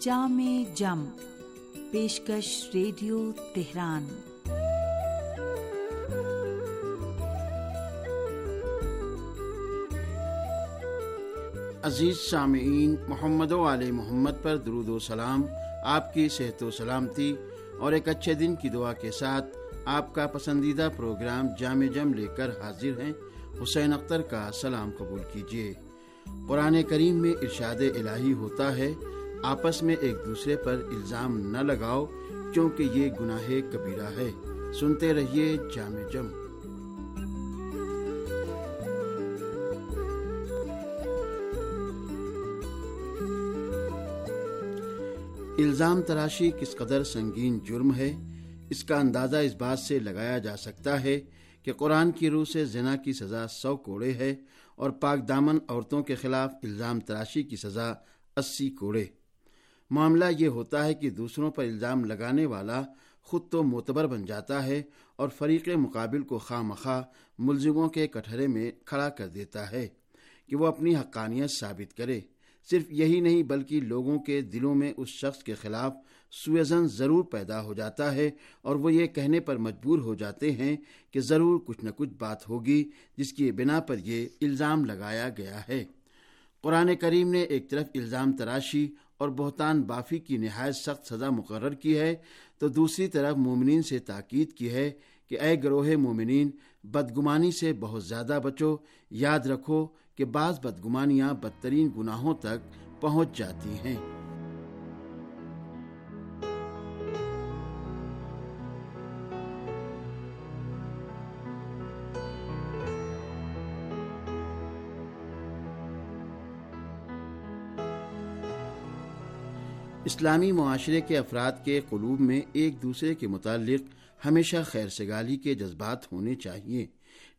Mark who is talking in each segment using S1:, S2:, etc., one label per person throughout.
S1: جام جم، پیشکش radio Tehran.
S2: عزیز سامعین، محمد و علیہ محمد پر درود و سلام۔ آپ کی صحت و سلامتی اور ایک اچھے دن کی دعا کے ساتھ آپ کا پسندیدہ پروگرام جامع جم لے کر حاضر ہیں۔ حسین اختر کا سلام قبول کیجیے۔ قرآن کریم میں ارشاد الہی ہوتا ہے آپس میں ایک دوسرے پر الزام نہ لگاؤ، کیونکہ یہ گناہ کبیرہ ہے۔ سنتے رہیے جامع جم۔ الزام تراشی کس قدر سنگین جرم ہے، اس کا اندازہ اس بات سے لگایا جا سکتا ہے کہ قرآن کی روح سے زنا کی سزا سو کوڑے ہے اور پاک دامن عورتوں کے خلاف الزام تراشی کی سزا اسی کوڑے۔ معاملہ یہ ہوتا ہے کہ دوسروں پر الزام لگانے والا خود تو معتبر بن جاتا ہے اور فریق مقابل کو خواہ مخواہ ملزموں کے کٹہرے میں کھڑا کر دیتا ہے کہ وہ اپنی حقانیت ثابت کرے۔ صرف یہی نہیں بلکہ لوگوں کے دلوں میں اس شخص کے خلاف سویزن ضرور پیدا ہو جاتا ہے اور وہ یہ کہنے پر مجبور ہو جاتے ہیں کہ ضرور کچھ نہ کچھ بات ہوگی جس کی بنا پر یہ الزام لگایا گیا ہے۔ قرآن کریم نے ایک طرف الزام تراشی اور بہتان بافی کی نہایت سخت سزا مقرر کی ہے۔ تو دوسری طرف مومنین سے تاکید کی ہے کہ اے گروہ مومنین، بدگمانی سے بہت زیادہ بچو۔ یاد رکھو کہ بعض بدگمانیاں بدترین گناہوں تک پہنچ جاتی ہیں۔ اسلامی معاشرے کے افراد کے قلوب میں ایک دوسرے کے متعلق ہمیشہ خیر سگالی کے جذبات ہونے چاہیے۔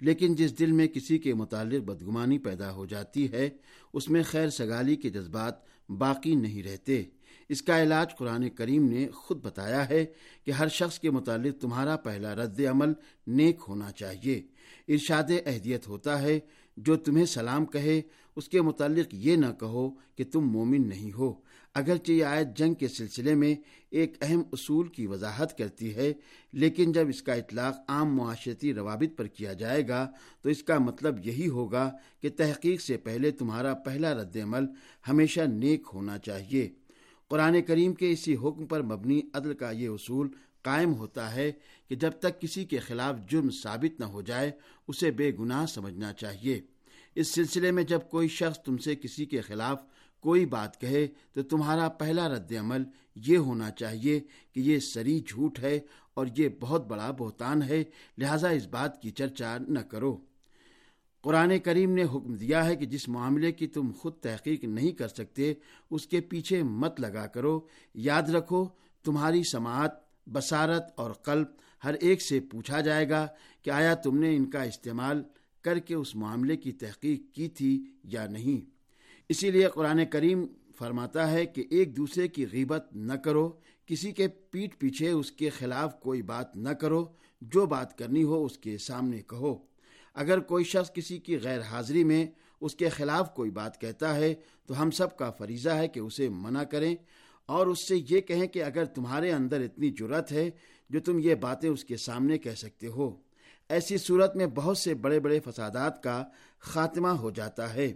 S2: لیکن جس دل میں کسی کے متعلق بدگمانی پیدا ہو جاتی ہے، اس میں خیر سگالی کے جذبات باقی نہیں رہتے۔ اس کا علاج قرآن کریم نے خود بتایا ہے کہ ہر شخص کے متعلق تمہارا پہلا رد عمل نیک ہونا چاہیے۔ ارشاد اہدیت ہوتا ہے، جو تمہیں سلام کہے، اس کے متعلق یہ نہ کہو کہ تم مومن نہیں ہو۔ اگرچہ یہ آیت جنگ کے سلسلے میں ایک اہم اصول کی وضاحت کرتی ہے، لیکن جب اس کا اطلاق عام معاشرتی روابط پر کیا جائے گا، تو اس کا مطلب یہی ہوگا کہ تحقیق سے پہلے تمہارا پہلا رد عمل ہمیشہ نیک ہونا چاہیے۔ قرآن کریم کے اسی حکم پر مبنی عدل کا یہ اصول قائم ہوتا ہے کہ جب تک کسی کے خلاف جرم ثابت نہ ہو جائے، اسے بے گناہ سمجھنا چاہیے۔ اس سلسلے میں جب کوئی شخص تم سے کسی کے خلاف کوئی بات کہے تو تمہارا پہلا رد عمل یہ ہونا چاہیے کہ یہ سری جھوٹ ہے اور یہ بہت بڑا بہتان ہے، لہذا اس بات کی چرچا نہ کرو۔ قرآن کریم نے حکم دیا ہے کہ جس معاملے کی تم خود تحقیق نہیں کر سکتے، اس کے پیچھے مت لگا کرو۔ یاد رکھو، تمہاری سماعت، بصارت اور قلب ہر ایک سے پوچھا جائے گا کہ آیا تم نے ان کا استعمال کر کے اس معاملے کی تحقیق کی تھی یا نہیں۔ اسی لیے قرآن کریم فرماتا ہے کہ ایک دوسرے کی غیبت نہ کرو، کسی کے پیٹ پیچھے اس کے خلاف کوئی بات نہ کرو، جو بات کرنی ہو اس کے سامنے کہو۔ اگر کوئی شخص کسی کی غیر حاضری میں اس کے خلاف کوئی بات کہتا ہے، تو ہم سب کا فریضہ ہے کہ اسے منع کریں۔ اور اس سے یہ کہیں کہ اگر تمہارے اندر اتنی جرت ہے، جو تم یہ باتیں اس کے سامنے کہہ سکتے ہو۔ ایسی صورت میں بہت سے بڑے بڑے فسادات کا خاتمہ ہو جاتا ہے۔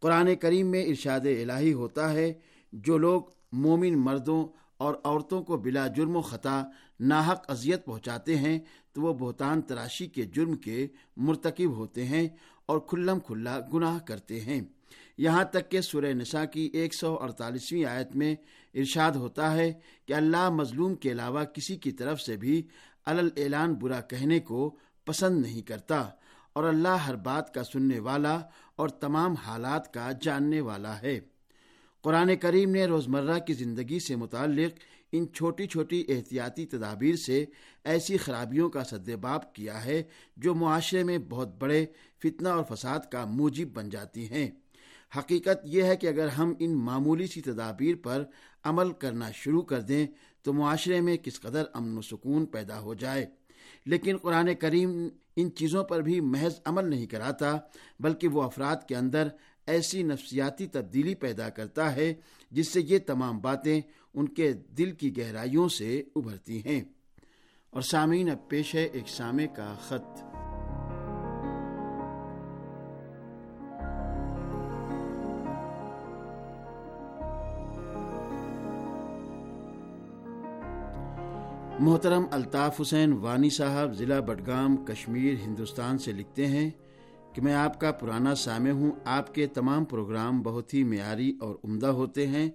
S2: قرآن کریم میں ارشاد الہی ہوتا ہے، جو لوگ مومن مردوں اور عورتوں کو بلا جرم و خطا ناحق اذیت پہنچاتے ہیں، تو وہ بہتان تراشی کے جرم کے مرتکب ہوتے ہیں اور کھلم کھلا گناہ کرتے ہیں۔ یہاں تک کہ سورہ نساء کی ایک سو اڑتالیسویں آیت میں ارشاد ہوتا ہے کہ اللہ مظلوم کے علاوہ کسی کی طرف سے بھی الل اعلان برا کہنے کو پسند نہیں کرتا۔ اور اللہ ہر بات کا سننے والا اور تمام حالات کا جاننے والا ہے۔ قرآن کریم نے روزمرہ کی زندگی سے متعلق ان چھوٹی چھوٹی احتیاطی تدابیر سے ایسی خرابیوں کا سدباب کیا ہے جو معاشرے میں بہت بڑے فتنہ اور فساد کا موجب بن جاتی ہیں۔ حقیقت یہ ہے کہ اگر ہم ان معمولی سی تدابیر پر عمل کرنا شروع کر دیں تو معاشرے میں کس قدر امن و سکون پیدا ہو جائے۔ لیکن قرآن کریم ان چیزوں پر بھی محض عمل نہیں کراتا، بلکہ وہ افراد کے اندر ایسی نفسیاتی تبدیلی پیدا کرتا ہے جس سے یہ تمام باتیں ان کے دل کی گہرائیوں سے ابھرتی ہیں۔ اور سامعین، اب پیش ہے ایک سامع کا خط۔ محترم الطاف حسین وانی صاحب ضلع بڈگام، کشمیر، ہندوستان سے لکھتے ہیں کہ میں آپ کا پرانا سامع ہوں۔ آپ کے تمام پروگرام بہت ہی معیاری اور عمدہ ہوتے ہیں۔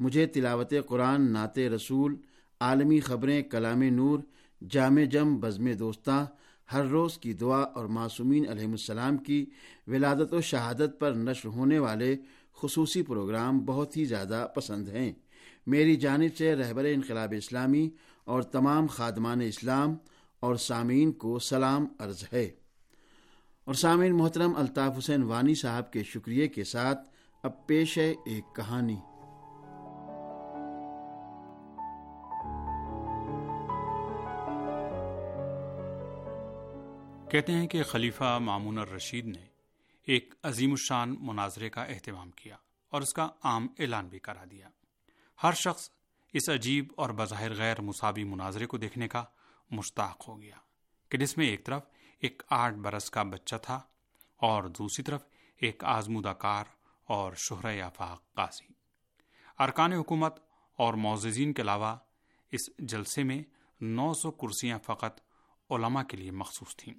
S2: مجھے تلاوت قرآن، نعت رسول، عالمی خبریں، کلام نور، جامع جم، بزم دوستاں، ہر روز کی دعا اور معصومین علیہ السلام کی ولادت و شہادت پر نشر ہونے والے خصوصی پروگرام بہت ہی زیادہ پسند ہیں۔ میری جانب سے رہبر انقلاب اسلامی اور تمام خادمان اسلام اور سامعین کو سلام عرض ہے۔ اور سامعین محترم، الطاف حسین وانی صاحب کے شکریہ کے ساتھ اب پیش ہے ایک کہانی۔
S3: کہتے ہیں کہ خلیفہ معمون الرشید نے ایک عظیم الشان مناظرے کا اہتمام کیا اور اس کا عام اعلان بھی کرا دیا۔ ہر شخص اس عجیب اور بظاہر غیر مساوی مناظرے کو دیکھنے کا مشتاق ہو گیا کہ جس میں ایک طرف ایک آٹھ برس کا بچہ تھا اور دوسری طرف ایک آزمودہ کار اور شہر آفاق قاضی۔ ارکان حکومت اور معززین کے علاوہ اس جلسے میں نو سو کرسیاں فقط علماء کے لیے مخصوص تھیں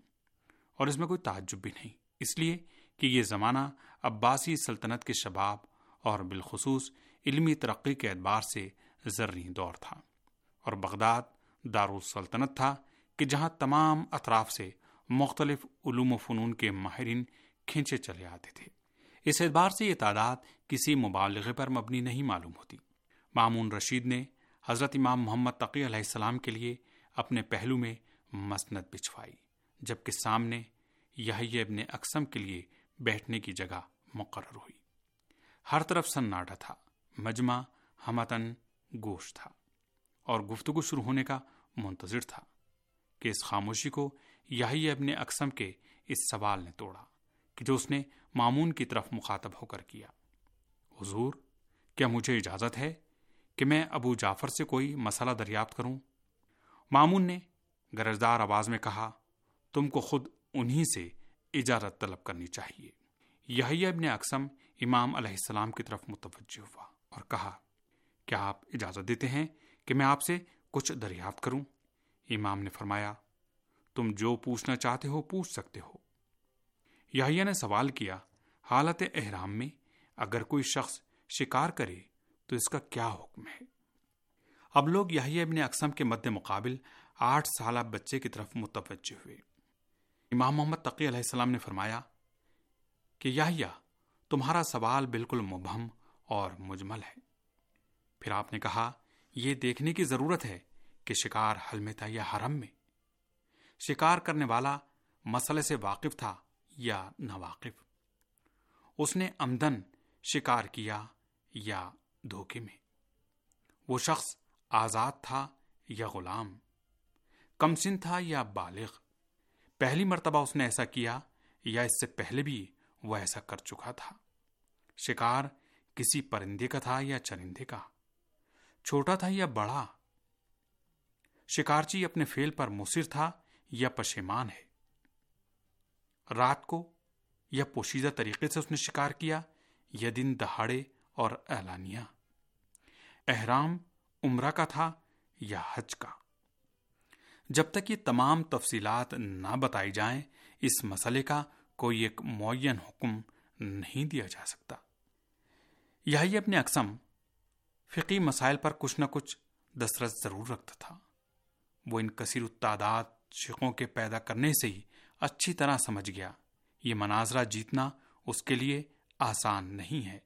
S3: اور اس میں کوئی تعجب بھی نہیں۔ اس لیے کہ یہ زمانہ عباسی سلطنت کے شباب اور بالخصوص علمی ترقی کے اعتبار سے زرعی دور تھا اور بغداد دارالسلطنت تھا کہ جہاں تمام اطراف سے مختلف علوم و فنون کے ماہرین کھینچے چلے آتے تھے۔ اس اعتبار سے یہ تعداد کسی مبالغے پر مبنی نہیں معلوم ہوتی۔ مامون رشید نے حضرت امام محمد تقی علیہ السلام کے لیے اپنے پہلو میں مسند بچھوائی، جبکہ سامنے یہی ابن اقسم کے لیے بیٹھنے کی جگہ مقرر ہوئی۔ ہر طرف سناٹا تھا۔ مجمع ہمتن گوشت تھا اور گفتگو شروع ہونے کا منتظر تھا کہ اس خاموشی کو یہی ابن اقسم کے اس سوال نے توڑا کہ جو اس نے مامون کی طرف مخاطب ہو کر کیا۔ حضور، کیا مجھے اجازت ہے کہ میں ابو جعفر سے کوئی مسئلہ دریافت کروں؟ مامون نے گرجدار آواز میں کہا، تم کو خود انہی سے اجازت طلب کرنی چاہیے۔ یہی ابن اقسم امام علیہ السلام کی طرف متوجہ ہوا۔ اور کہا، کیا آپ اجازت دیتے ہیں کہ میں آپ سے کچھ دریافت کروں؟ امام نے فرمایا، تم جو پوچھنا چاہتے ہو پوچھ سکتے ہو. یحییٰ نے سوال کیا، حالت احرام میں اگر کوئی شخص شکار کرے تو اس کا کیا حکم ہے؟ اب لوگ یہی ابن اقسم کے مد مقابل آٹھ سالہ بچے کی طرف متوجہ ہوئے۔ امام محمد تقی علیہ السلام نے فرمایا کہ، یحییٰ، تمہارا سوال بالکل مبہم اور مجمل ہے۔ پھر آپ نے کہا، یہ دیکھنے کی ضرورت ہے کہ شکار حل میں تھا یا حرم میں۔ شکار کرنے والا مسئلے سے واقف تھا یا نا واقف اس نے امدن شکار کیا یا دھوکے میں۔ وہ شخص آزاد تھا یا غلام؟ کمسن تھا یا بالغ؟ پہلی مرتبہ اس نے ایسا کیا یا اس سے پہلے بھی وہ ایسا کر چکا تھا؟ شکار کسی پرندے کا تھا یا چرندے کا؟ چھوٹا تھا یا بڑا؟ شکارچی اپنے فیل پر مصر تھا یا پشیمان ہے؟ رات کو یا پوشیدہ طریقے سے اس نے شکار کیا یا دن دہاڑے اور اعلانیہ؟ احرام عمرہ کا تھا یا حج کا؟ جب تک یہ تمام تفصیلات نہ بتائی جائیں، اس مسئلے کا کوئی ایک معین حکم نہیں دیا جا سکتا۔ یہی اپنے اقسم فقی مسائل پر کچھ نہ کچھ دسترس ضرور رکھتا تھا۔ وہ ان کثیر التعداد شقوں کے پیدا کرنے سے ہی اچھی طرح سمجھ گیا۔ یہ مناظرہ جیتنا اس کے لیے آسان نہیں ہے۔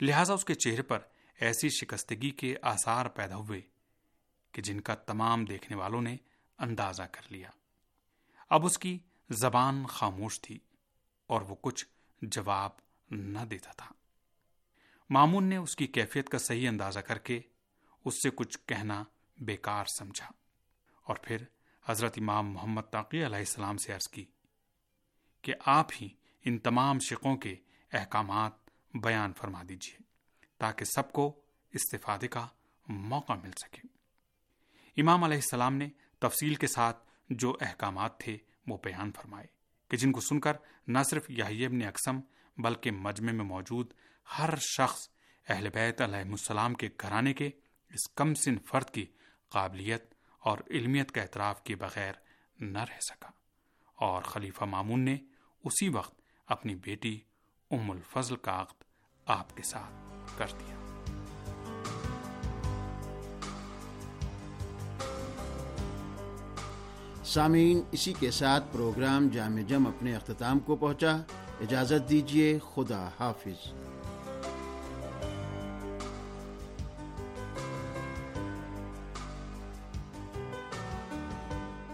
S3: لہذا اس کے چہرے پر ایسی شکستگی کے آثار پیدا ہوئے کہ جن کا تمام دیکھنے والوں نے اندازہ کر لیا۔ اب اس کی زبان خاموش تھی اور وہ کچھ جواب نہ دیتا تھا۔ مامون نے اس کی کیفیت کا صحیح اندازہ کر کے اس سے کچھ کہنا بیکار سمجھا۔ اور پھر حضرت امام محمد تاقی علیہ السلام سے عرض کی کہ آپ ہی ان تمام شقوں کے احکامات بیان فرما دیجیے تاکہ سب کو استفادے کا موقع مل سکے۔ امام علیہ السلام نے تفصیل کے ساتھ جو احکامات تھے وہ بیان فرمائے کہ جن کو سن کر نہ صرف ابن اقسم بلکہ مجمع میں موجود ہر شخص اہل بیت علیہ السلام کے گھرانے کے اس کم سن فرد کی قابلیت اور علمیت کا اعتراف کے بغیر نہ رہ سکا۔ اور خلیفہ مامون نے اسی وقت اپنی بیٹی ام الفضل کا عقد آپ کے ساتھ کر دیا۔
S2: سامعین، اسی کے ساتھ پروگرام جامع جم اپنے اختتام کو پہنچا۔ اجازت دیجیے خدا حافظ۔